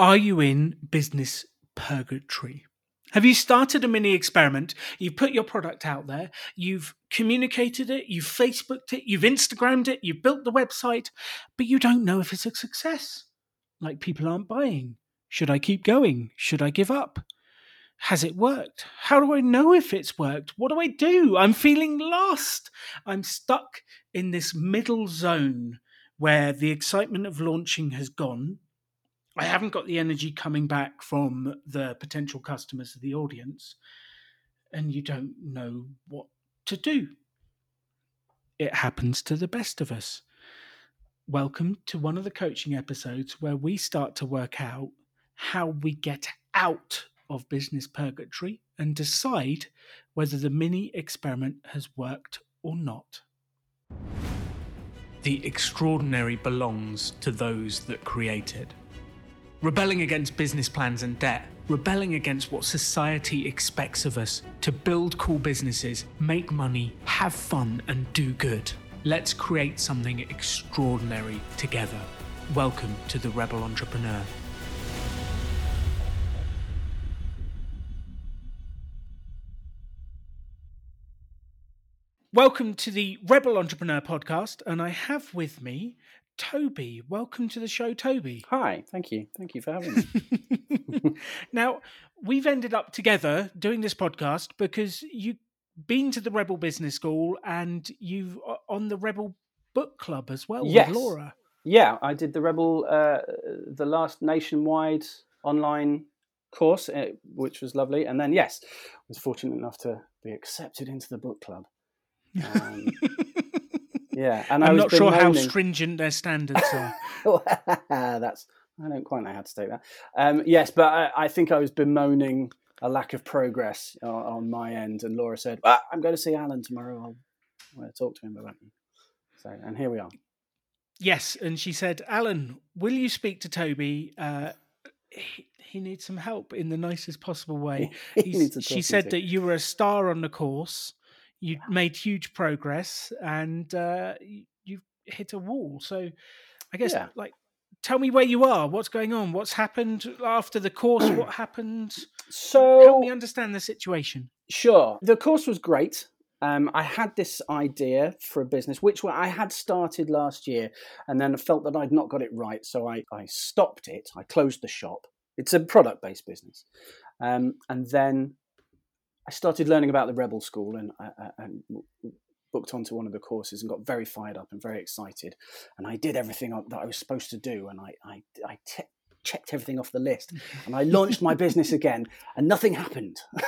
Are you in business purgatory? Have you started a mini experiment? You've put your product out there, you've communicated it, you've Facebooked it, you've Instagrammed it, you've built the website, but you don't know if it's a success. Like people aren't buying. Should I keep going? Should I give up? Has it worked? How do I know if it's worked? What do I do? I'm feeling lost. I'm stuck in this middle zone where the excitement of launching has gone I haven't got the energy coming back from the potential customers of the audience, and you don't know what to do. It happens to the best of us. Welcome to one of the coaching episodes where we start to work out how we get out of business purgatory and decide whether the mini experiment has worked or not. The extraordinary belongs to those that create it rebelling against business plans and debt, rebelling against what society expects of us to build cool businesses, make money, have fun, and do good. Let's create something extraordinary together. Welcome to the Rebel Entrepreneur. Welcome to the Rebel Entrepreneur podcast, and I have with me Toby. Welcome to the show, Toby. Hi, thank you. Thank you for having me. now, we've ended up together doing this podcast because you've been to the Rebel Business School and you've on the Rebel Book Club as well yes. with Laura. Yeah, I did the Rebel, uh, the last nationwide online course, uh, which was lovely. And then, yes, I was fortunate enough to be accepted into the book club. Um, Yeah, and I'm not sure how stringent their standards are. That's I don't quite know how to take that. Um, yes, but I, I, think I was bemoaning a lack of progress on, on my end, and Laura said, "I'm going to see Alan tomorrow. I'll, I'll talk to him about you." So, and here we are. Yes, and she said, "Alan, will you speak to Toby? Uh, he, he, needs some help in the nicest possible way." she said that you were a star on the course you made huge progress and uh, you've hit a wall. So I guess yeah. like tell me where you are, what's going on, what's happened after the course, what happened. So help me understand the situation. Sure, the course was great. Um, I had this idea for a business, which I had started last year, and then I felt that I'd not got it right, so I, I stopped it. I closed the shop. It's a product based business, um, and then I started learning about the Rebel School and, uh, uh and booked onto one of the courses and got very fired up and very excited. And I did everything that I was supposed to do, and I, I, I te- checked everything off the list, and I launched my business again, and nothing happened.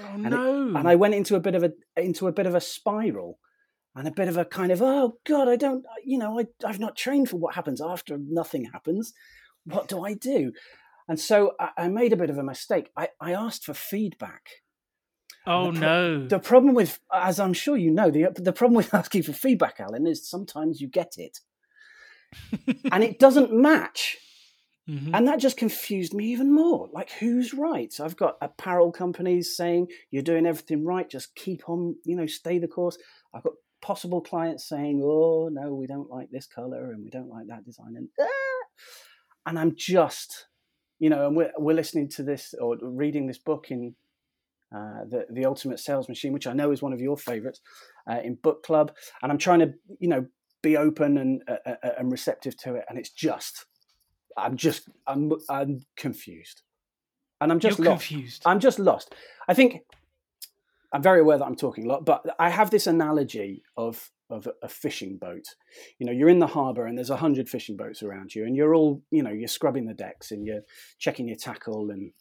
Oh and no! It, and I went into a bit of a into a bit of a spiral. And a bit of a kind of, oh God, I don't, you know, I, I've not trained for what happens after nothing happens. What do I do? And so I, I made a bit of a mistake. I, I asked for feedback Oh the pro- no! The problem with, as I'm sure you know, the the problem with asking for feedback, Alan, is sometimes you get it, and it doesn't match, mm-hmm. and that just confused me even more. Like, who's right? So I've got apparel companies saying you're doing everything right, just keep on, you know, stay the course. I've got possible clients saying, "Oh no, we don't like this color and we don't like that design," and ah! and I'm just, you know, and we're we're listening to this or reading this book in uh, the the Ultimate Sales Machine, which I know is one of your favorites, uh, in book club, and I'm trying to you know be open and uh, uh, uh, and receptive to it, and it's just I'm just I'm I'm confused, and I'm just You're lost. confused. I'm just lost. I think I'm very aware that I'm talking a lot, but I have this analogy of of a fishing boat. You know, you're in the harbour and there's a hundred fishing boats around you, and you're all, you know, you're scrubbing the decks and you're checking your tackle and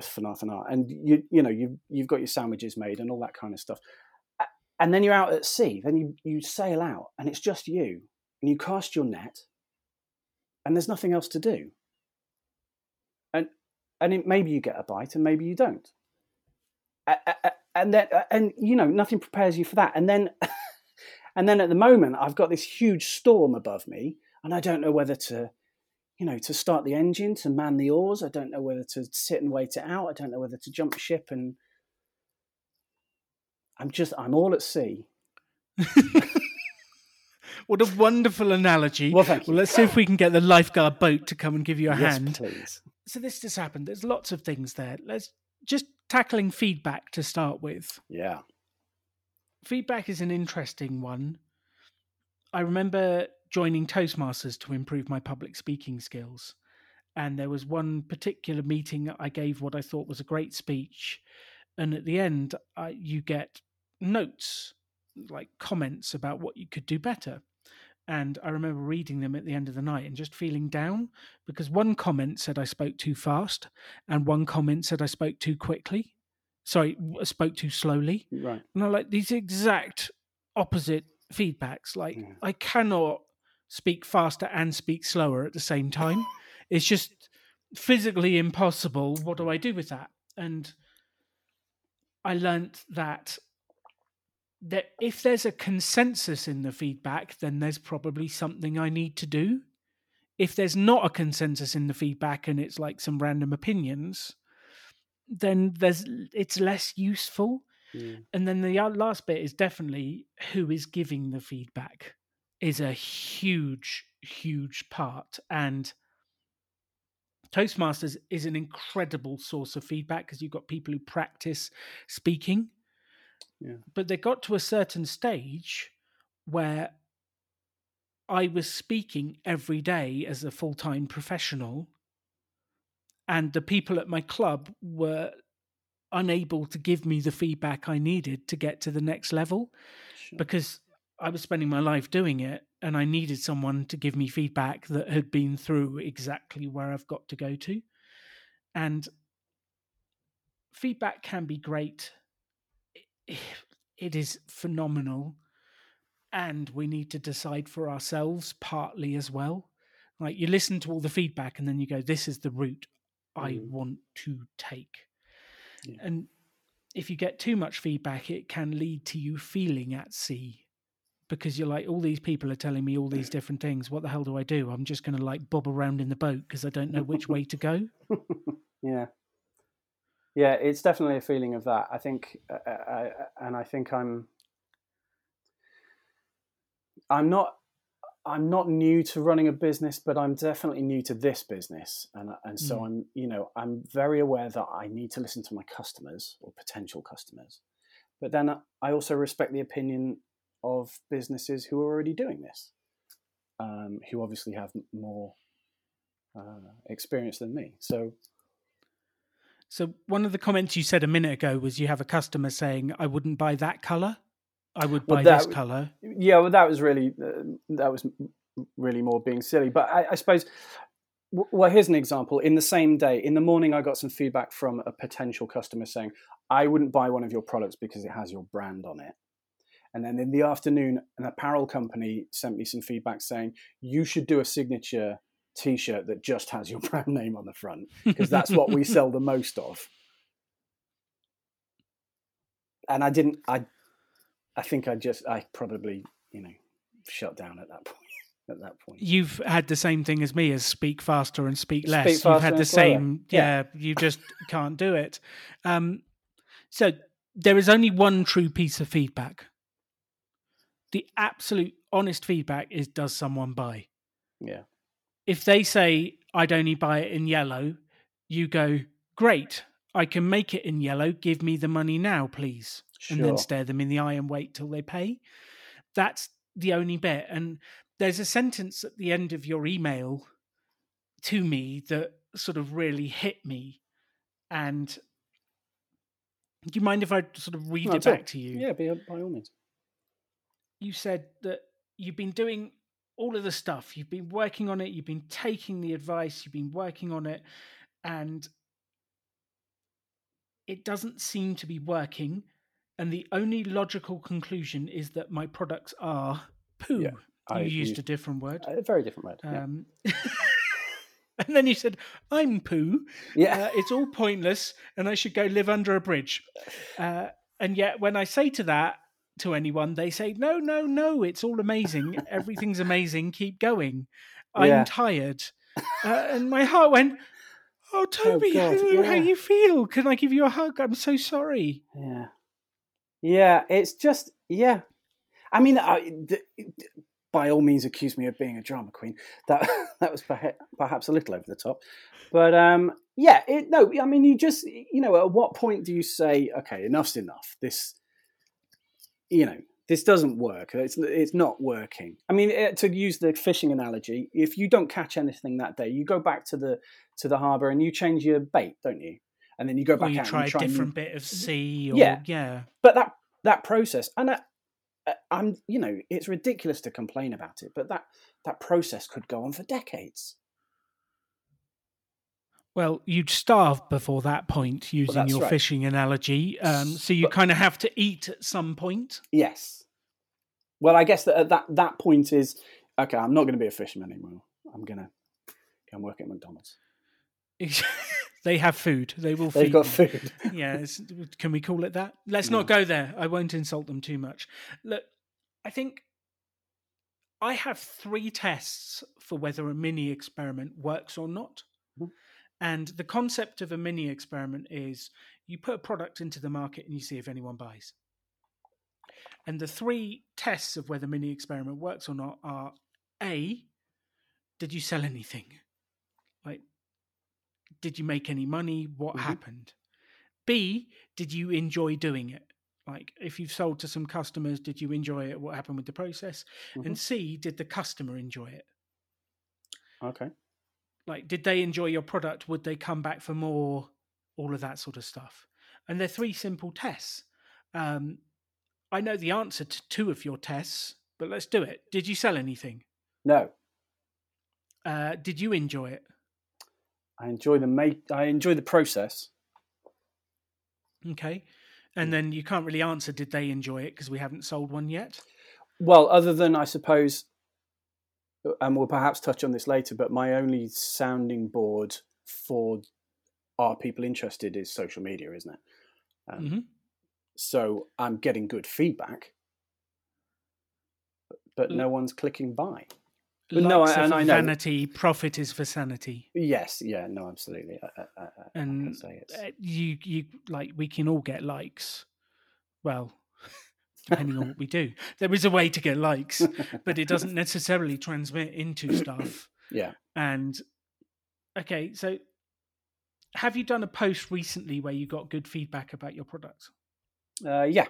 for nothing art. And you you know you've you've got your sandwiches made and all that kind of stuff. And then you're out at sea. Then you you sail out and it's just you and you cast your net and there's nothing else to do. And and it, maybe you get a bite and maybe you don't. And then uh, and you know nothing prepares you for that. And then and then at the moment I've got this huge storm above me and I don't know whether to you know, to start the engine, to man the oars. I don't know whether to sit and wait it out. I don't know whether to jump ship and I'm just I'm all at sea. what a wonderful analogy. Well, thank you. Well, let's see if we can get the lifeguard boat to come and give you a yes, hand. please. So this just happened. There's lots of things there. Let's just tackling feedback to start with. Yeah. Feedback is an interesting one. I remember joining Toastmasters to improve my public speaking skills. And there was one particular meeting I gave what I thought was a great speech. And at the end, uh, you get notes, like comments about what you could do better. And I remember reading them at the end of the night and just feeling down because one comment said I spoke too fast, and one comment said I spoke too quickly. Sorry, I spoke too slowly. Right. And I like these exact opposite feedbacks. Like, Yeah. I cannot speak faster and speak slower at the same time. it's just physically impossible. What do I do with that? And I learnt that that if there's a consensus in the feedback, then there's probably something I need to do. If there's not a consensus in the feedback and it's like some random opinions, then there's it's less useful. Mm. And then the last bit is definitely who is giving the feedback is a huge, huge part. And Toastmasters is an incredible source of feedback because you've got people who practice speaking. Yeah. But they got to a certain stage where I was speaking every day as a full time professional, and the people at my club were unable to give me the feedback I needed to get to the next level Sure. because I was spending my life doing it and I needed someone to give me feedback that had been through exactly where I've got to go to. And feedback can be great. It is phenomenal. And we need to decide for ourselves partly as well. Like you listen to all the feedback and then you go, this is the route I Mm. want to take. Yeah. And if you get too much feedback, it can lead to you feeling at sea because you're like, all these people are telling me all these different things. What the hell do I do? I'm just going to like bob around in the boat because I don't know which way to go. yeah. Yeah, it's definitely a feeling of that. I think, uh, I, and I think I'm, I'm not, I'm not new to running a business, but I'm definitely new to this business, and and so Mm. I'm, you know, I'm very aware that I need to listen to my customers or potential customers, but then I also respect the opinion of businesses who are already doing this, um, who obviously have more uh, experience than me. So So, one of the comments you said a minute ago was you have a customer saying, I wouldn't buy that color. I would Well, buy that this color. yeah well that was really uh, that was really more being silly but i, I suppose well here's an example in the same day in the morning i got some feedback from a potential customer saying i wouldn't buy one of your products because it has your brand on it and then in the afternoon an apparel company sent me some feedback saying you should do a signature t-shirt that just has your brand name on the front because that's what we sell the most of and i didn't i i think i just i probably you know shut down at that point at that point You've had the same thing as me as speak faster and speak Speak less. You've had the same, yeah, you just can't do it. Um, so there is only one true piece of feedback. The absolute honest feedback is does someone buy? yeah If they say, I'd only buy it in yellow, you go, great, I can make it in yellow. Give me the money now, please. sure And then stare them in the eye and wait till they pay. That's the only bit. And there's a sentence at the end of your email to me that sort of really hit me. And do you mind if I sort of read Not it all. back to you? yeah by all means you said that you've been doing all of the stuff. You've been working on it. You've been taking the advice. You've been working on it. And it doesn't seem to be working. And the only logical conclusion is that my products are poo. Yeah, you I used used- a different word. A very different word yeah, um, and then you said i'm poo. Yeah. uh, it's all pointless and I should go live under a bridge. Uh, and yet, when I say to that to anyone, they say, no, no, no, it's all amazing. Everything's amazing. Keep going. I'm Yeah. tired. Uh, and my heart went, oh, Toby, God, hello, how yeah. you feel? Can I give you a hug? I'm so sorry. Yeah, yeah. It's just yeah. I mean, I, th- by all means accuse me of being a drama queen. That that was perhaps a little over the top, but um, yeah, it, no, I mean, you just you know, at what point do you say, okay, enough's enough? This, you know, this doesn't work. It's it's not working. I mean, eh, to use the fishing analogy, if you don't catch anything that day, you go back to the to the harbour and you change your bait, don't you? And then you go back you out try and try a different and, bit of sea. Or, Yeah. yeah. but that that process and I, I'm you know it's ridiculous to complain about it, but that that process could go on for decades. Well, you'd starve before that point using that's your right. fishing analogy. Um, so you But- kind of have to eat at some point. Yes. Well, I guess that at that that point is okay. I'm not going to be a fisherman anymore. I'm going to go and work at McDonald's. they have food. They will They've feed got me. food. yeah, can we call it that? Let's No. not go there. I won't insult them too much. Look, I think I have three tests for whether a mini experiment works or not. Mhm. And the concept of a mini experiment is you put a product into the market and you see if anyone buys. And the three tests of whether mini experiment works or not are A, did you sell anything? Like, did you make any money? What Mhm. happened? B, did you enjoy doing it? Like, if you've sold to some customers, did you enjoy it? What happened with the process? Mhm. And C, did the customer enjoy it? Okay. Like, did they enjoy your product? Would they come back for more? All of that sort of stuff. And they're three simple tests. Um, I know the answer to two of your tests, but let's do it. Did you sell anything? No, Uh, did you enjoy it? I enjoy the make. I enjoy the process. Okay. And then you can't really answer, did they enjoy it? Because we haven't sold one yet. Well, other than I suppose, and we'll perhaps touch on this later, but my only sounding board for are people interested is social media, isn't it? Um, Mhm. So I'm getting good feedback, but no one's clicking buy. But no, I- and I know- vanity, profit is for sanity. Yes, yeah, no, absolutely. I, I, I, I can And say it's uh, you, you like, we can all get likes. Well, depending on what we do, there is a way to get likes, but it doesn't necessarily transmit into stuff. yeah. And okay, so have you done a post recently where you got good feedback about your product? Uh, yeah,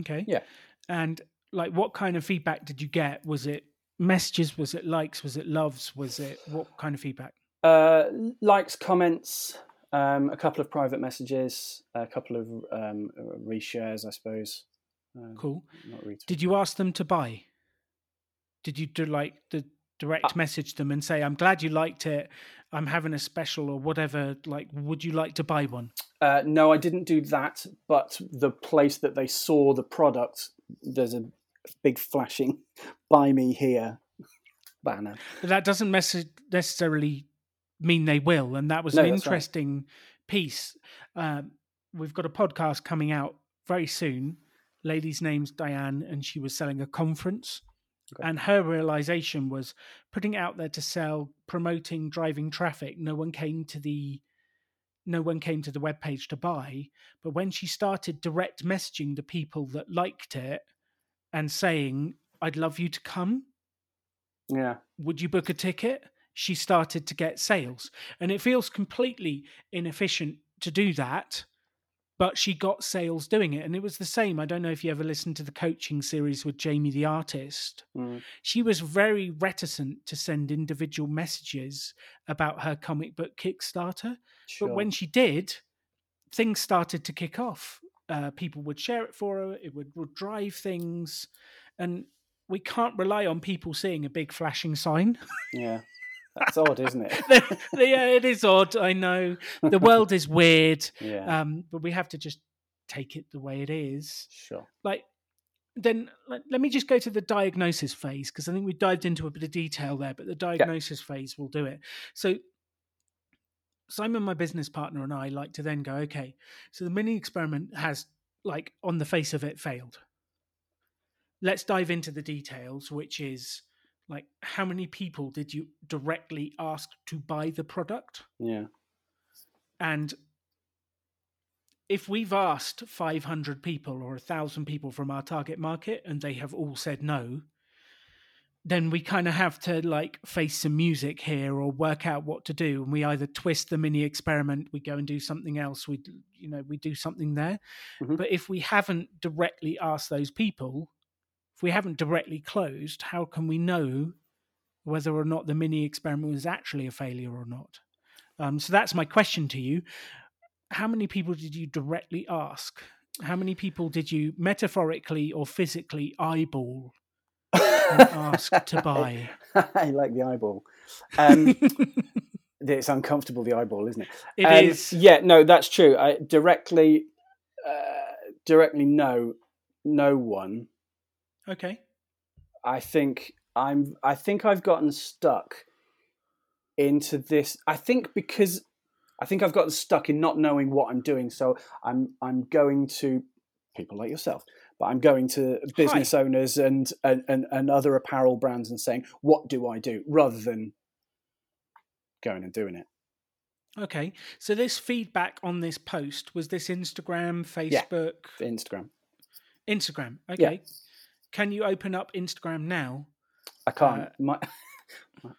Okay. Yeah. And like, what kind of feedback did you get? Was it messages? Was it likes? Was it loves? Was it what kind of feedback? Uh, likes, comments, um, a couple of private messages, a couple of um, reshares, I suppose. Cool. Did you ask them to buy? Did you do like the direct Uh message them and say, "I'm glad you liked it. I'm having a special or whatever. Like, would you like to buy one?" Uh, no, I didn't do that. But the place that they saw the product, there's a big flashing "Buy me here" banner. But that doesn't necessarily mean they will. And that was No, an that's right. interesting piece. Um, we've got a podcast coming out very soon. Lady's name's Diane, and she was selling a conference. Okay. And her realization was putting it out there to sell, promoting, driving traffic. No one came to the no one came to the webpage to buy. But when she started direct messaging the people that liked it and saying, I'd love you to come, Yeah, would you book a ticket? She started to get sales. And it feels completely inefficient to do that, but she got sales doing it. And it was the same. I don't know if you ever listened to the coaching series with Jamie the artist. Mm. She was very reticent to send individual messages about her comic book Kickstarter. sure. But when she did, things started to kick off. Uh, people would share it for her, it would, would drive things. And we can't rely on people seeing a big flashing sign. yeah, that's odd, isn't it? yeah, it is odd. I know the world is weird, yeah, um, but we have to just take it the way it is. sure. Like, then let, let me just go to the diagnosis phase because I think we dived into a bit of detail there, but the diagnosis phase will do it. So, Simon, my business partner, and I like to then go, okay, so the mini experiment has, like, on the face of it, failed. Let's dive into the details, which is like, how many people did you directly ask to buy the product? Yeah, And if we've asked 500 people or 1,000 people from our target market and they have all said no, then we kind of have to like face some music here or work out what to do and we either twist the mini experiment we go and do something else we you know we do something there Mhm. but if we haven't directly asked those people if we haven't directly closed how can we know whether or not the mini experiment was actually a failure or not um, so that's my question to you how many people did you directly ask how many people did you metaphorically or physically eyeball and ask to buy I like the eyeball. Um, it's uncomfortable, the eyeball, isn't it? It Um, is. Yeah, no, that's true. I directly, uh, directly, no, no one. Okay. I think I'm. I think I've gotten stuck into this. I think because I think I've gotten stuck in not knowing what I'm doing. So I'm. I'm going to people like yourself, but I'm going to business owners and, and and and other apparel brands and saying, "What do I do?" rather than going and doing it. Okay. So this feedback on this post was this Instagram, Facebook, for Instagram. Instagram. Okay. Can you open up Instagram now? I can't. Uh, my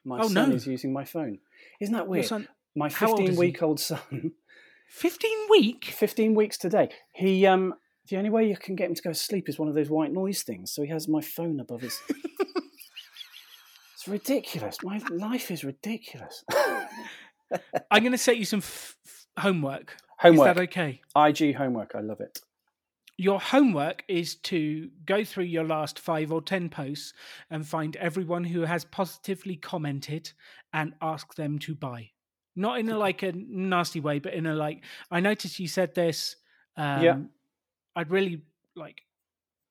my, oh, son no. is using my phone. Isn't that weird? son, my how old 15 he? week old son 15 week? 15 weeks today. He um the only way you can get him to go to sleep is one of those white noise things. So he has my phone above his. it's ridiculous. My life is ridiculous. I'm going to set you some f- f- homework. homework. Is that okay? IG homework. I love it. Your homework is to go through your last five or 10 posts and find everyone who has positively commented and ask them to buy. Not in a like a nasty way, but in a like, I noticed you said this. Um, Yeah. I'd really like,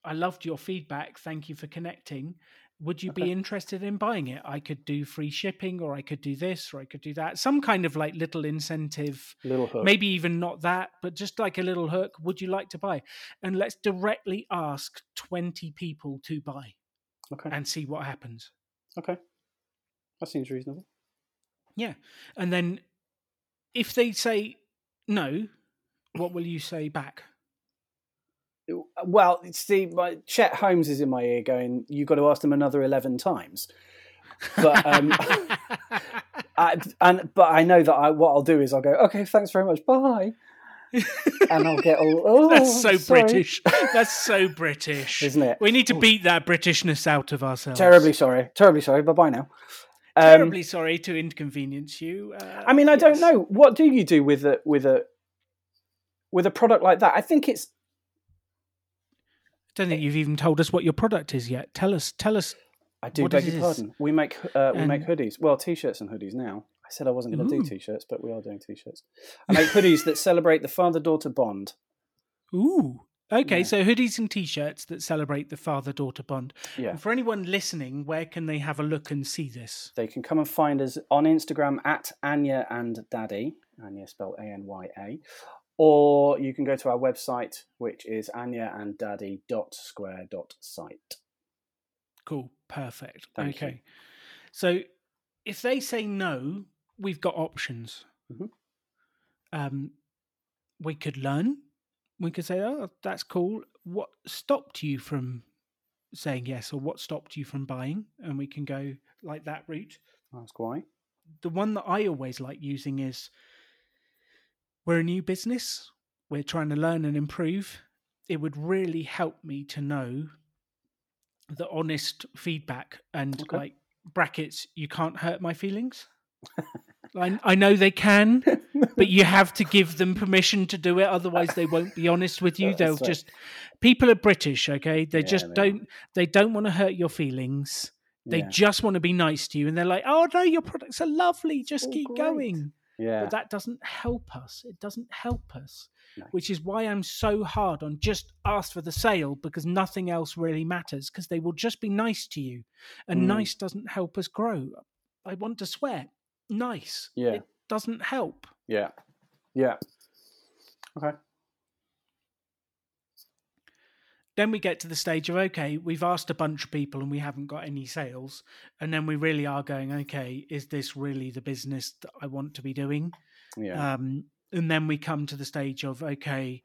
I loved your feedback. Thank you for connecting. Would you Okay. be interested in buying it? I could do free shipping or I could do this or I could do that. Some kind of like little incentive Little hook. maybe even not that, but just like a little hook. Would you like to buy? And let's directly ask 20 people to buy Okay. and see what happens. Okay. That seems reasonable. Yeah. And then if they say no, what will you say back? Well, see, my Chet Holmes is in my ear going, "You've got to ask them another eleven times." But um, I, and but I know that I what I'll do is I'll go, "Okay, thanks very much, bye," and I'll get all. Oh, That's so sorry." British. That's so British. isn't it? We need to beat that Britishness out of ourselves. Terribly sorry, terribly sorry. Bye bye now. Um, Terribly sorry to inconvenience you. Uh, I mean, I don't know. What do you do with a with a with a product like that? I think it's don't think you've even told us what your product is yet. Tell us. Tell us. I do beg your pardon. We make uh, we make hoodies. Well, t-shirts and hoodies now. I said I wasn't going to do t-shirts, but we are doing t-shirts. I make hoodies that celebrate the father-daughter bond. Ooh. Okay, Yeah. so hoodies and t-shirts that celebrate the father-daughter bond. Yeah. And for anyone listening, where can they have a look and see this? They can come and find us on Instagram at Anya and Daddy. Anya spelled A N Y A. Or you can go to our website, which is anyaanddaddy.square.site. Cool. Perfect. Thank you. okay. So if they say no, we've got options. Mhm. Um, we could learn. We could say, "Oh, that's cool." What stopped you from saying yes, or what stopped you from buying? And we can go like that route. Ask why. the one that I always like using is we're a new business, we're trying to learn and improve. It would really help me to know the honest feedback and Okay. like brackets, you can't hurt my feelings. I, I know they can, but you have to give them permission to do it. Otherwise, they won't be honest with you. They'll right. just people are British, okay? They Yeah, just they don't. They don't want to hurt your feelings. They yeah. just want to be nice to you, and they're like, "Oh no, your products are lovely. Just all keep great." going." Yeah. But that doesn't help us. It doesn't help us, No. which is why I'm so hard on just ask for the sale because nothing else really matters. Because they will just be nice to you, and Mm. nice doesn't help us grow. I want to swear, nice. Yeah. it doesn't help. Yeah. Yeah. Okay. Then we get to the stage of okay we've asked a bunch of people and we haven't got any sales. And then we really are going okay is this really the business that i want to be doing? Yeah. um, and then we come to the stage of okay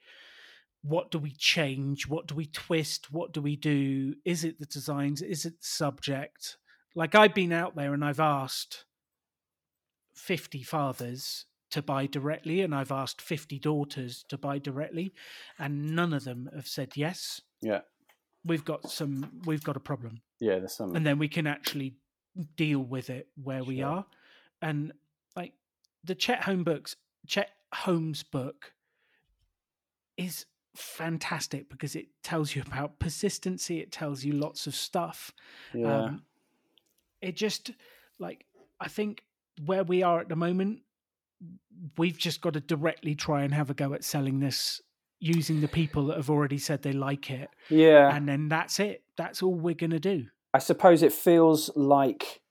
what do we change? What do we twist? What do we do? Is it the designs? Is it the subject? Like I've been out there and I've asked 50 fathers to buy directly and I've asked 50 daughters to buy directly. And none of them have said yes. Yeah. We've got some we've got a problem. Yeah, there's some And then we can actually deal with it where we are. And like the Chet Holmes book Chet Holmes book is fantastic because it tells you about persistency, it tells you lots of stuff. Yeah. Um, it just like I think where we are at the moment, we've just got to directly try and have a go at selling this using the people that have already said they like it, yeah. and then that's it. That's all we're gonna do. I suppose it feels like,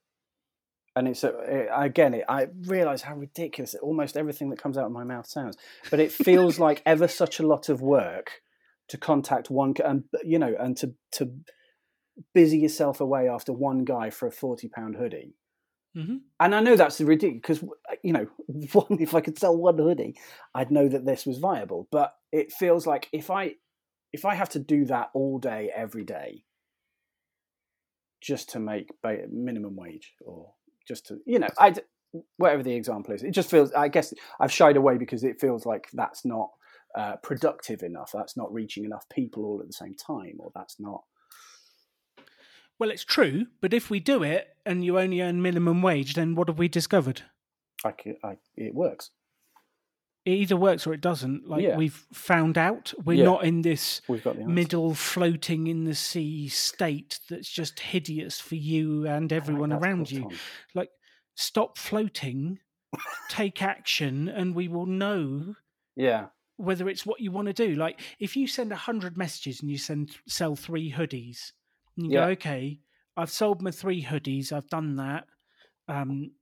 and it's a, it, again, it, I realise how ridiculous it, almost everything that comes out of my mouth sounds, but it feels like ever such a lot of work to contact one, and you know, and to to busy yourself away after one guy for a forty pound hoodie. Hmm And I know that's ridiculous because you know, one if I could sell one hoodie, I'd know that this was viable. But it feels like if I if I have to do that all day every day, just to make minimum wage or just to you know, I whatever the example is, it just feels. I guess I've shied away because it feels like that's not uh, productive enough. That's not reaching enough people all at the same time, or that's not. Well, it's true, but if we do it and you only earn minimum wage, then what have we discovered? I, I- it works. It either works or it doesn't. Like Yeah. we've found out, we're Yeah. not in this middle floating in the sea state that's just hideous for you and like everyone around you. Tom. Like, stop floating, take action, and we will know Yeah. whether it's what you want to do. Like, if you send a hundred messages and you send sell three hoodies, and you Yeah. go, okay, I've sold my three hoodies, I've done that. Um,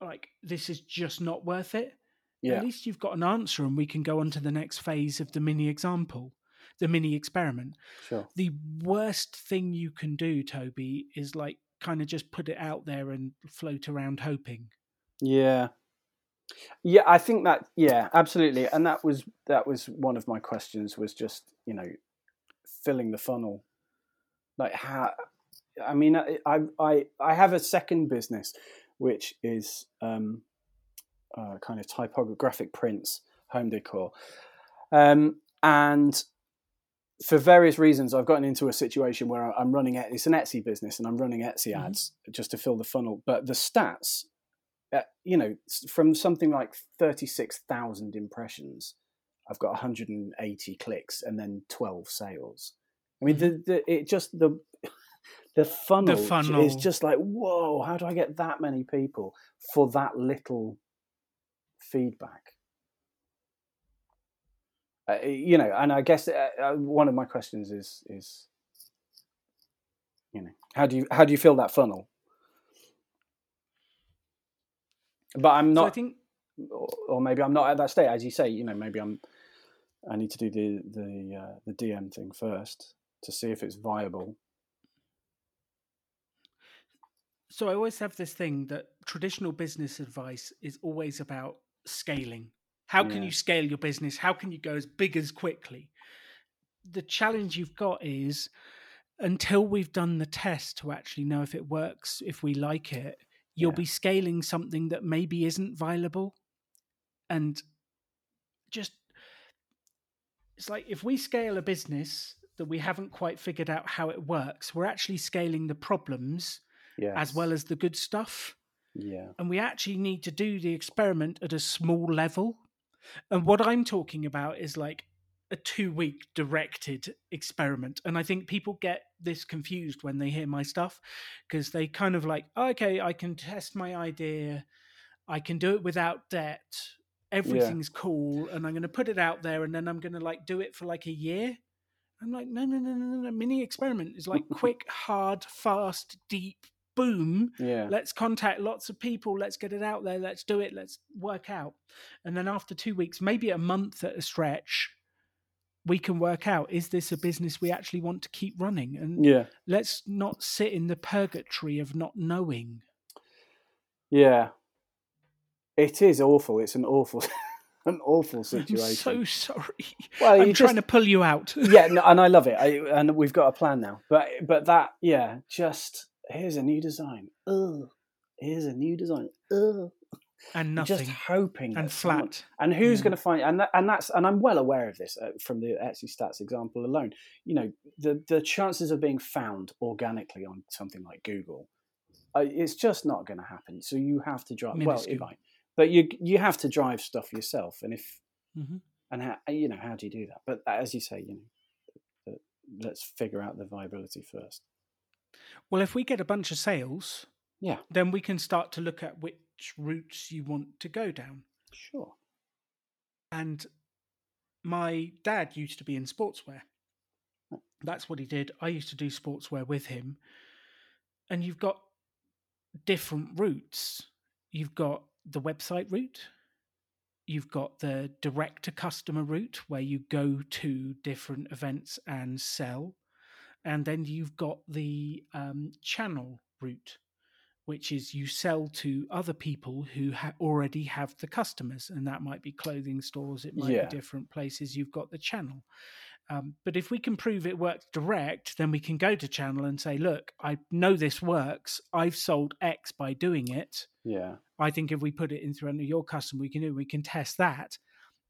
like this is just not worth it. Yeah. At least you've got an answer, and we can go on to the next phase of the mini example, the mini experiment. Sure. The worst thing you can do, Toby, is like kind of just put it out there and float around hoping. Yeah. Yeah, I think that yeah, absolutely. And that was that was one of my questions was just, you know, filling the funnel. Like how I mean I I I, have a second business which is um uh, kind of typographic prints, home decor. Um and for various reasons, I've gotten into a situation where I'm running it. It's an Etsy business, and I'm running Etsy Mhm. ads just to fill the funnel. But the stats uh, you know, from something like 36,000 impressions, I've got 180 clicks and then 12 sales. I mean, the, the it just the the funnel, j- is just like, whoa! How do I get that many people for that little feedback? Uh, you know, and I guess uh, uh, one of my questions is is you know how do you how do you fill that funnel? But I'm So I not think or, or maybe I'm not at that state. As you say, you know, maybe I'm. I need to do the the uh, the DM thing first to see if it's viable. so. I always have this thing that traditional business advice is always about scaling. How can you scale your business? How can you go as big as quickly? The challenge you've got is until we've done the test to actually know if it works, if we like it, you'll Yeah. be scaling something that maybe isn't viable. And just, it's like if we scale a business that we haven't quite figured out how it works, we're actually scaling the problems Yeah, as well as the good stuff. Yeah, and we actually need to do the experiment at a small level. And what I'm talking about is like a two week directed experiment. And I think people get this confused when they hear my stuff because they kind of like, okay, I can test my idea, I can do it without debt, everything's cool, and I'm going to put it out there and then I'm going to like do it for like a year. I'm like, no, no, no, no, no, no. Mini experiment is like quick, hard, fast, deep, boom. Yeah, let's contact lots of people. Let's get it out there. Let's do it. Let's work out. And then after two weeks maybe a month at a stretch we can work out is this a business we actually want to keep running? And yeah, let's not sit in the purgatory of not knowing. Yeah. It is awful. It's an awful, an awful situation. i'm so sorry well, i'm trying just- to pull you out yeah, no, and I love it. I, and we've got a plan now. But but that, yeah, just here's a new design. Ugh. Here's a new design. Ugh. And nothing. Just hoping and someone- flat. and who's Yeah. going to find and that, and that's and I'm well aware of this uh, from the Etsy stats example alone. You know, the the chances of being found organically on something like Google, uh, it's just not going to happen. So you have to drive. Well, it might, but you you have to drive stuff yourself. And if hmm and how you know how do you do that? But as you say, you know, uh, let's figure out the viability first. Well, if we get a bunch of sales, Yeah, then we can start to look at which routes you want to go down. sure. And my dad used to be in sportswear. That's what he did. I used to do sportswear with him. And you've got different routes. You've got the website route. You've got the direct to customer route where you go to different events and sell. And then you've got the um, channel route, which is you sell to other people who ha- already have the customers. And that might be clothing stores, it might Yeah. be different places. You've got the channel. Um, but if we can prove it works direct, then we can go to channel and say, look, I know this works. I've sold X by doing it. Yeah, I think if we put it in front of your customer, we can do. We can test that.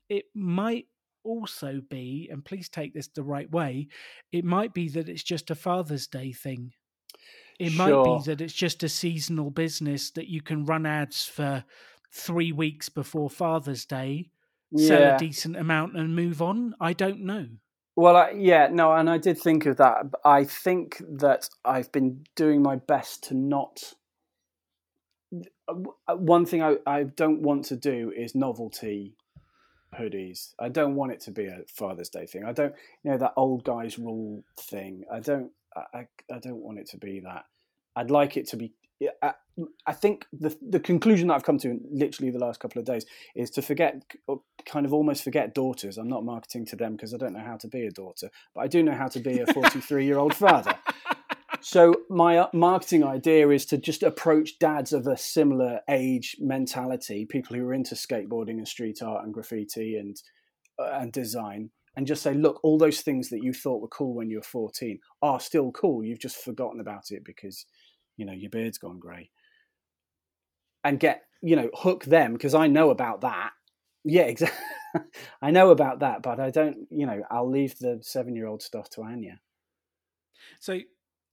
It might also be, and please take this the right way. It might be that it's just a Father's Day thing. It might be that it's just a seasonal business that you can run ads for three weeks before Father's Day, sell a decent amount, and move on. I don't know. Well, I, yeah, no, and I did think of that. I think that I've been doing my best to not. uh, One thing I, I don't want to do is novelty hoodies. I don't want it to be a Father's Day thing. I don't, you know, that old guys rule thing. I don't, I, I I don't want it to be that. I'd like it to be. Yeah, I, I think the the conclusion that I've come to in literally the last couple of days is to forget, kind of almost forget daughters. I'm not marketing to them because I don't know how to be a daughter, but I do know how to be a 43 year old father. So my uh, marketing idea is to just approach dads of a similar age mentality, people who are into skateboarding and street art and graffiti and uh, and design, and just say, look, all those things that you thought were cool when you were 14 are still cool. You've just forgotten about it because you know your beard's gone grey. And get you know hook them because I know about that. Yeah, exactly. I know about that, but I don't. You know, I'll leave the seven year old stuff to Anya. So,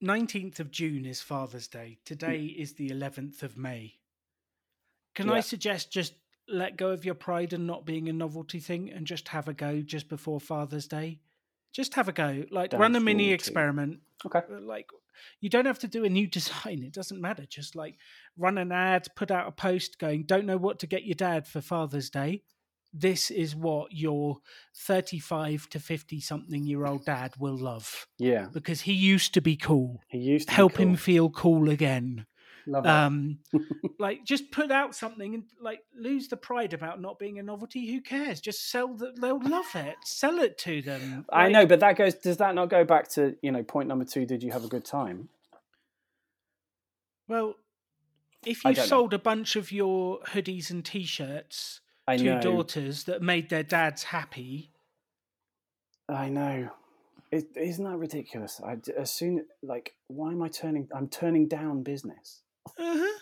19th of June is Father's Day. Today mm. is the 11th of May. Can I suggest just let go of your pride and not being a novelty thing and just have a go just before Father's Day? Just have a go. Like, run a mini experiment. Okay. Uh, Like, you don't have to do a new design. It doesn't matter. Just like run an ad, put out a post going, don't know what to get your dad for Father's Day. This is what your 35 to 50 something year old dad will love Yeah, because he used to be cool. he used to be Help him feel cool again. Love. Um, like just put out something and like lose the pride about not being a novelty. Who cares? Just sell that. They'll love it. Sell it to them. I know, but that goes. Does that not go back to you know point number two? Did you have a good time? Well, if you don't know. sold a bunch of your hoodies and t-shirts I to know. daughters that made their dads happy, I know. It, isn't that ridiculous? I as soon like why am I turning? I'm turning down business. Uh-huh,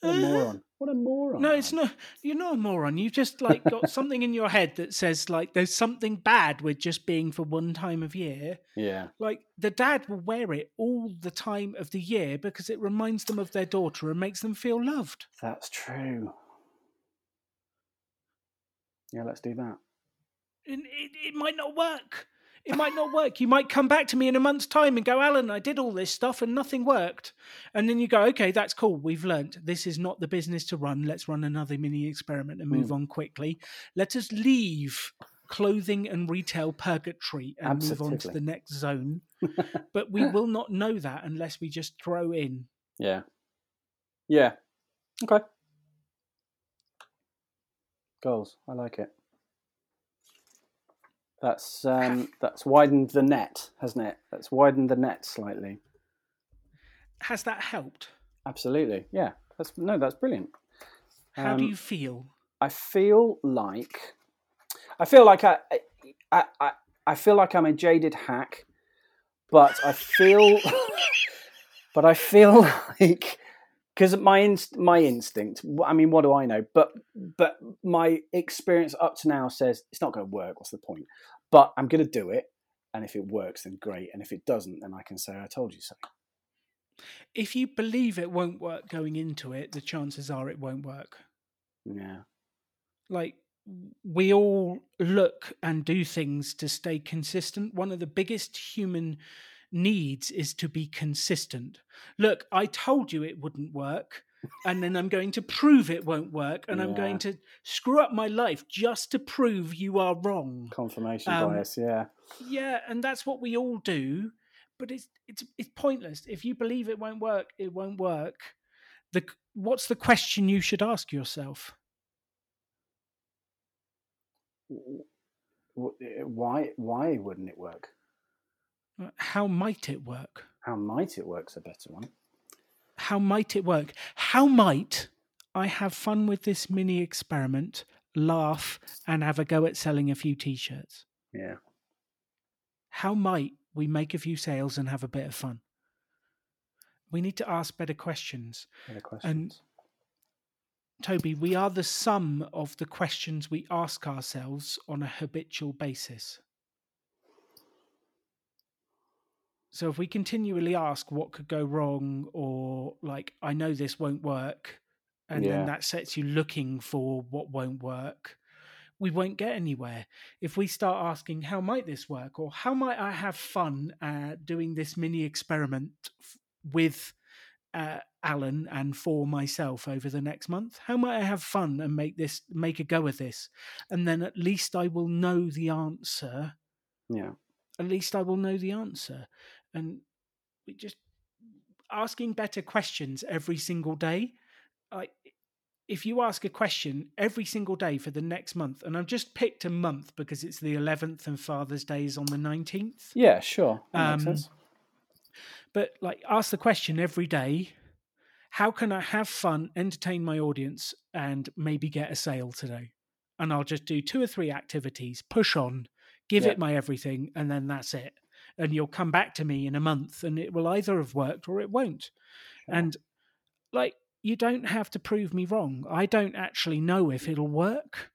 What a uh-huh. moron! What a moron! No, it's not. You're not a moron. You've just like got something in your head that says like there's something bad with just being for one time of year. Yeah, Like the dad will wear it all the time of the year because it reminds them of their daughter and makes them feel loved. that's true. Yeah, let's do that. And it, it might not work. It might not work. You might come back to me in a month's time and go, Alan, I did all this stuff and nothing worked. And then you go, okay, that's cool. We've learnt this is not the business to run. Let's run another mini experiment and move hmm. on quickly. Let us leave clothing and retail purgatory and move on to the next zone. but we will not know that unless we just throw in Yeah, yeah. Okay. Goals. I like it. That's um, that's widened the net, hasn't it? That's widened the net slightly. Has that helped? Absolutely. Yeah. That's no, that's brilliant. How do Um, you feel? I feel like I feel like I I, I I feel like I'm a jaded hack, but I feel but I feel like because my inst- my instinct. I mean, what do I know? But but my experience up to now says it's not going to work. What's the point? But I'm going to do it, and if it works, then great. And if it doesn't, then I can say I told you so. If you believe it won't work going into it, the chances are it won't work. Yeah. Like we all look and do things to stay consistent. One of the biggest human needs is to be consistent. Look, I told you it wouldn't work, and then I'm going to prove it won't work, and yeah. I'm going to screw up my life just to prove you are wrong. Confirmation um, bias, yeah. Yeah, and that's what we all do, but it's it's it's pointless. If you believe it won't work, it won't work. The what's the question you should ask yourself? Why why wouldn't it work? How might it work? How might it work's a better one. How might it work? How might I have fun with this mini experiment, laugh, and have a go at selling a few t shirts? Yeah. How might we make a few sales and have a bit of fun? We need to ask better questions. Better questions. And Toby, we are the sum of the questions we ask ourselves on a habitual basis. So if we continually ask what could go wrong or like I know this won't work and yeah. then that sets you looking for what won't work, we won't get anywhere. If we start asking how might this work or how might I have fun uh, doing this mini experiment f- with uh, Alan and for myself over the next month? How might I have fun and make this make a go of this? And then at least I will know the answer. Yeah. At least I will know the answer and we just asking better questions every single day. Like if you ask a question every single day for the next month, and I've just picked a month because it's the 11th and Father's Day is on the 19th. Yeah, sure. Um, but like, ask the question every day how can I have fun, entertain my audience, and maybe get a sale today? And I'll just do two or three activities, push on, give yeah. it my everything, and then that's it and you'll come back to me in a month and it will either have worked or it won't. Sure. And like, you don't have to prove me wrong. I don't actually know if it'll work.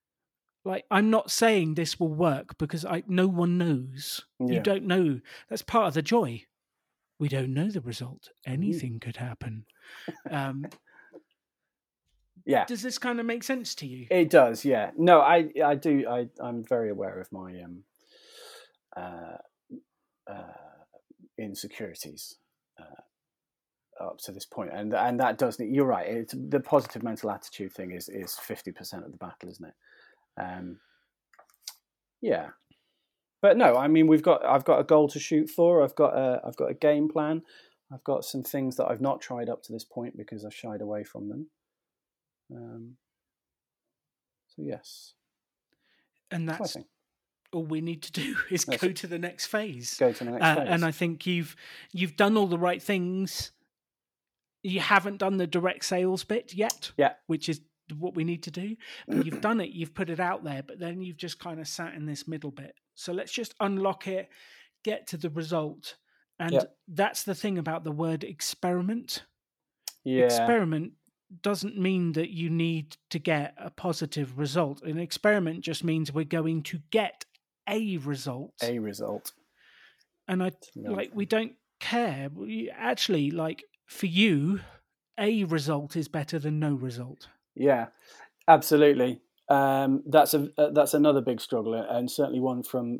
Like, I'm not saying this will work because I no one knows. Yeah. You don't know. That's part of the joy. We don't know the result. Anything mm. could happen. Um, yeah. Does this kind of make sense to you? It does. Yeah. No, I I do. I I'm very aware of my um uh uh, insecurities uh, up to this point, and and that does need you're right. It's, the positive mental attitude thing is is fifty percent of the battle, isn't it? Um, yeah, but no, I mean we've got I've got a goal to shoot for. I've got a I've got a game plan. I've got some things that I've not tried up to this point because I've shied away from them. Um, so yes, and that's all we need to do is go to the next phase. Go to the next uh, phase. And I think you've you've done all the right things. You haven't done the direct sales bit yet. Yeah. Which is what we need to do. But you've done it, you've put it out there, but then you've just kind of sat in this middle bit. So let's just unlock it, get to the result. And that's the thing about the word experiment. Yeah. Experiment doesn't mean that you need to get a positive result. An experiment just means we're going to get a result. A result. And I like we don't care. We actually like for you, a result is better than no result. Yeah, absolutely. Um, that's a uh, that's another big struggle, and certainly one from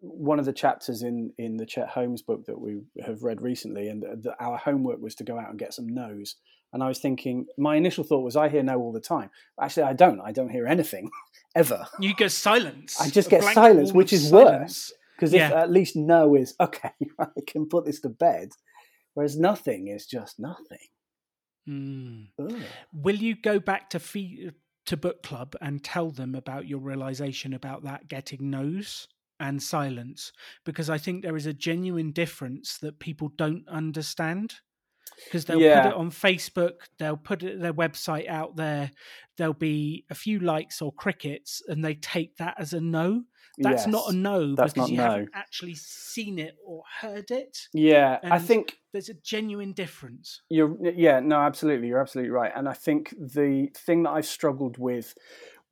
one of the chapters in in the Chet Holmes book that we have read recently. And the, the, our homework was to go out and get some no's. And I was thinking, my initial thought was, I hear no all the time. Actually, I don't. I don't hear anything ever. You get silence. I just get silence, which is silence. worse. Because if yeah. at least no is okay, I can put this to bed, whereas nothing is just nothing. Mm. Will you go back to fee- to book club and tell them about your realization about that getting no's and silence? Because I think there is a genuine difference that people don't understand. Because they'll Yeah. put it on Facebook, they'll put it, their website out there, there'll be a few likes or crickets, and they take that as a no. That's not a no That's because you no. haven't actually seen it or heard it. Yeah, I think There's a genuine difference. You're yeah, no, absolutely, you're absolutely right. And I think the thing that I've struggled with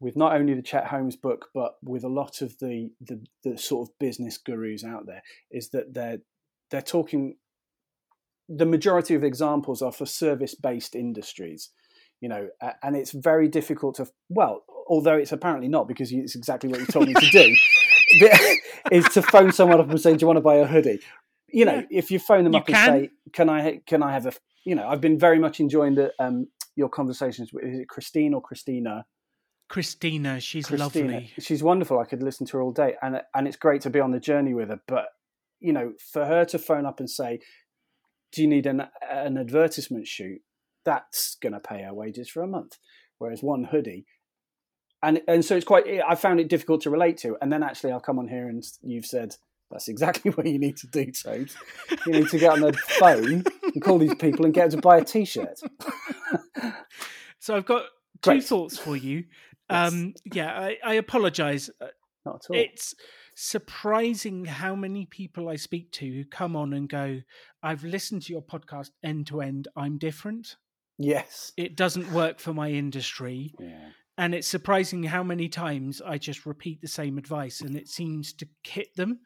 with not only the Chet Holmes book, but with a lot of the the, the sort of business gurus out there, is that they're they're talking. The majority of examples are for service based industries, you know, and it's very difficult to well, although it's apparently not because you- it's exactly what you told me to do, is to phone someone up and say, "Do you want to buy a hoodie?" You know, Yeah. if you phone them You up can. and say, "Can I can I have a you know, I've been very much enjoying the um, your conversations with is it Christine or Christina. Christina, she's Christina, lovely. she's wonderful. I could listen to her all day, and and it's great to be on the journey with her. But you know, for her to phone up and say, "Do you need an an advertisement shoot?" That's going to pay our wages for a month. Whereas one hoodie, and and so it's quite. I found it difficult to relate to. And then actually, I'll come on here and you've said. That's exactly what you need to do, Toad. You need to get on the phone and call these people and get them to buy a T-shirt. So I've got two Great. thoughts for you. Yes. Um, yeah, I, I apologize. Uh, Not at all. It's surprising how many people I speak to who come on and go, I've listened to your podcast end to end. I'm different. yes. It doesn't work for my industry. Yeah. And it's surprising how many times I just repeat the same advice and it seems to hit them.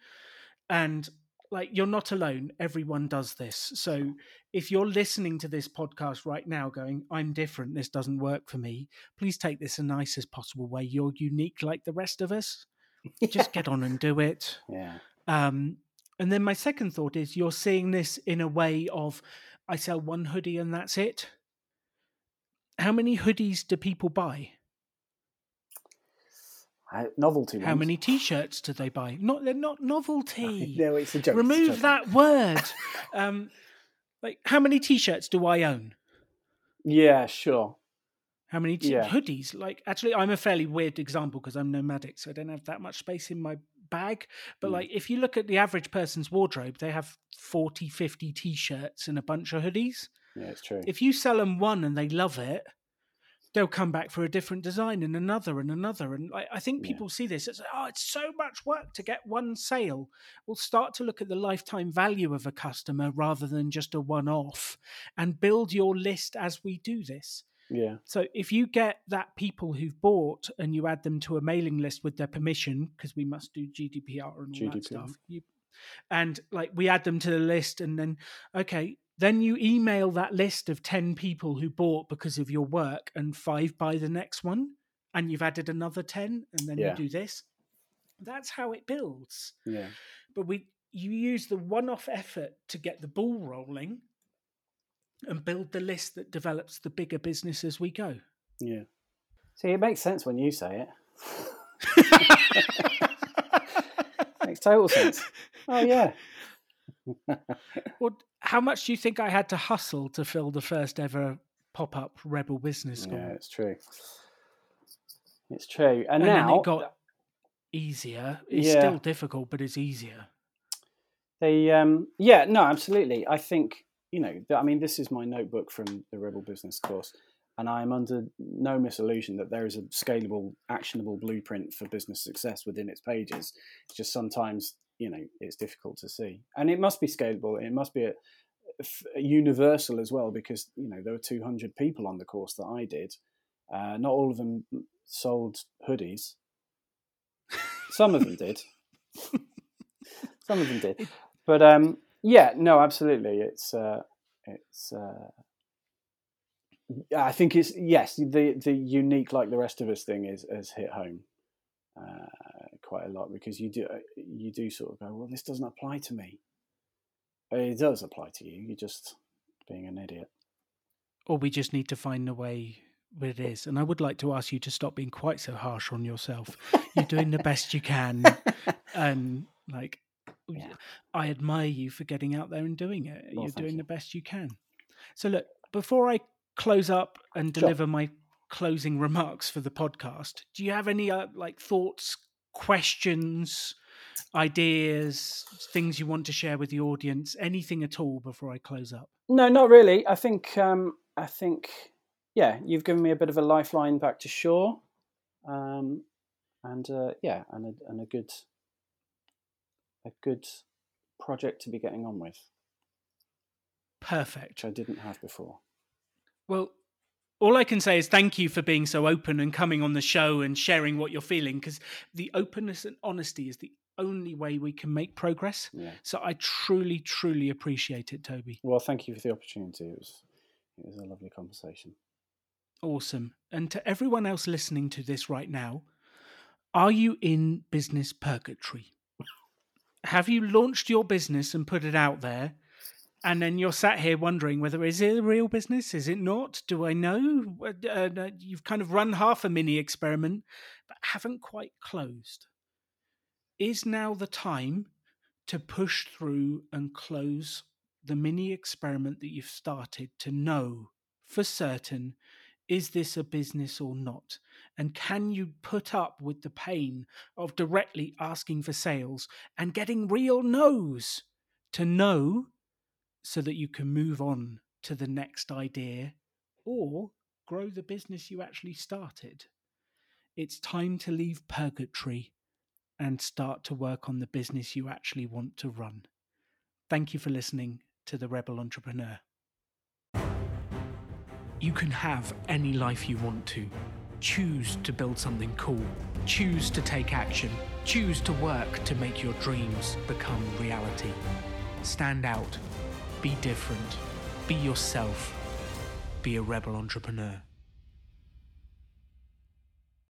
And like, you're not alone. Everyone does this. So if you're listening to this podcast right now going, I'm different, this doesn't work for me, please take this the nicest possible way. You're unique like the rest of us. Just get on and do it. Yeah. Um, and then my second thought is you're seeing this in a way of I sell one hoodie and that's it. How many hoodies do people buy? Novelty. How ones. many t-shirts do they buy? Not they're not novelty. No, it's a joke. it's a Remove joke. that word. um, like how many t-shirts do I own? Yeah, sure. How many t- Yeah. hoodies? Like, actually, I'm a fairly weird example because I'm nomadic, so I don't have that much space in my bag. But, Mm. like, if you look at the average person's wardrobe, they have 40, 50 t shirts and a bunch of hoodies. Yeah, it's true. If you sell them one and they love it, they'll come back for a different design and another and another. And I, I think Yeah. people see this as, oh, it's so much work to get one sale. We'll start to look at the lifetime value of a customer rather than just a one off and build your list as we do this. Yeah, So if you get that people who've bought and you add them to a mailing list with their permission, because we must do GDPR and all that stuff, you, and like we add them to the list, and then okay, then you email that list of ten people who bought because of your work, and five buy the next one, and you've added another ten, and then Yeah. you do this. That's how it builds. yeah, But we you use the one-off effort to get the ball rolling. And build the list that develops the bigger business as we go. yeah. See, it makes sense when you say it. makes total sense. Oh yeah. Well, how much do you think I had to hustle to fill the first ever pop up Rebel Business School? Yeah, it's true. It's true. And, and now then it got easier. It's Yeah. still difficult, but it's easier. The um, yeah, no, absolutely. I think you know. I mean, this is my notebook from the Rebel Business course, and I am under no misillusion that there is a scalable, actionable blueprint for business success within its pages. It's just sometimes you know it's difficult to see, and it must be scalable. It must be a, f- universal as well, because you know there were 200 people on the course that I did. Uh, not all of them sold hoodies. Some of them did. Some of them did. But um, yeah, no, absolutely. It's uh, it's. Uh, I think it's yes. The the unique like the rest of us thing is has hit home uh, quite a lot because you do you do sort of go, well, this doesn't apply to me. It does apply to you. You're just being an idiot. Or we just need to find a way where it is. And I would like to ask you to stop being quite so harsh on yourself. You're doing the best you can. And like, Yeah. I admire you for getting out there and doing it. Well, You're doing you. the best you can. So, look, before I close up and Sure. deliver my closing remarks for the podcast, do you have any uh, like thoughts, questions, ideas, things you want to share with the audience, anything at all before I close up? No, not really. I think um, I think yeah, you've given me a bit of a lifeline back to shore, um, and uh, yeah, and a, and a good a good project to be getting on with. Perfect. Which I didn't have before. Well, all I can say is thank you for being so open and coming on the show and sharing what you're feeling because the openness and honesty is the only way we can make progress. Yeah. So I truly, truly appreciate it, Toby. Well, thank you for the opportunity. It was it was a lovely conversation. Awesome. And to everyone else listening to this right now, are you in business purgatory? Have you launched your business and put it out there? And then you're sat here wondering whether is it a real business? Is it not? Do I know? Uh, you've kind of run half a mini experiment, but haven't quite closed. Is now the time to push through and close the mini experiment that you've started to know for certain is this a business or not? And can you put up with the pain of directly asking for sales and getting real no's to know so that you can move on to the next idea or grow the business you actually started? It's time to leave purgatory and start to work on the business you actually want to run. Thank you for listening to The Rebel Entrepreneur. You can have any life you want to. Choose to build something cool. Choose to take action. Choose to work to make your dreams become reality. Stand out. Be different. Be yourself. Be a rebel entrepreneur.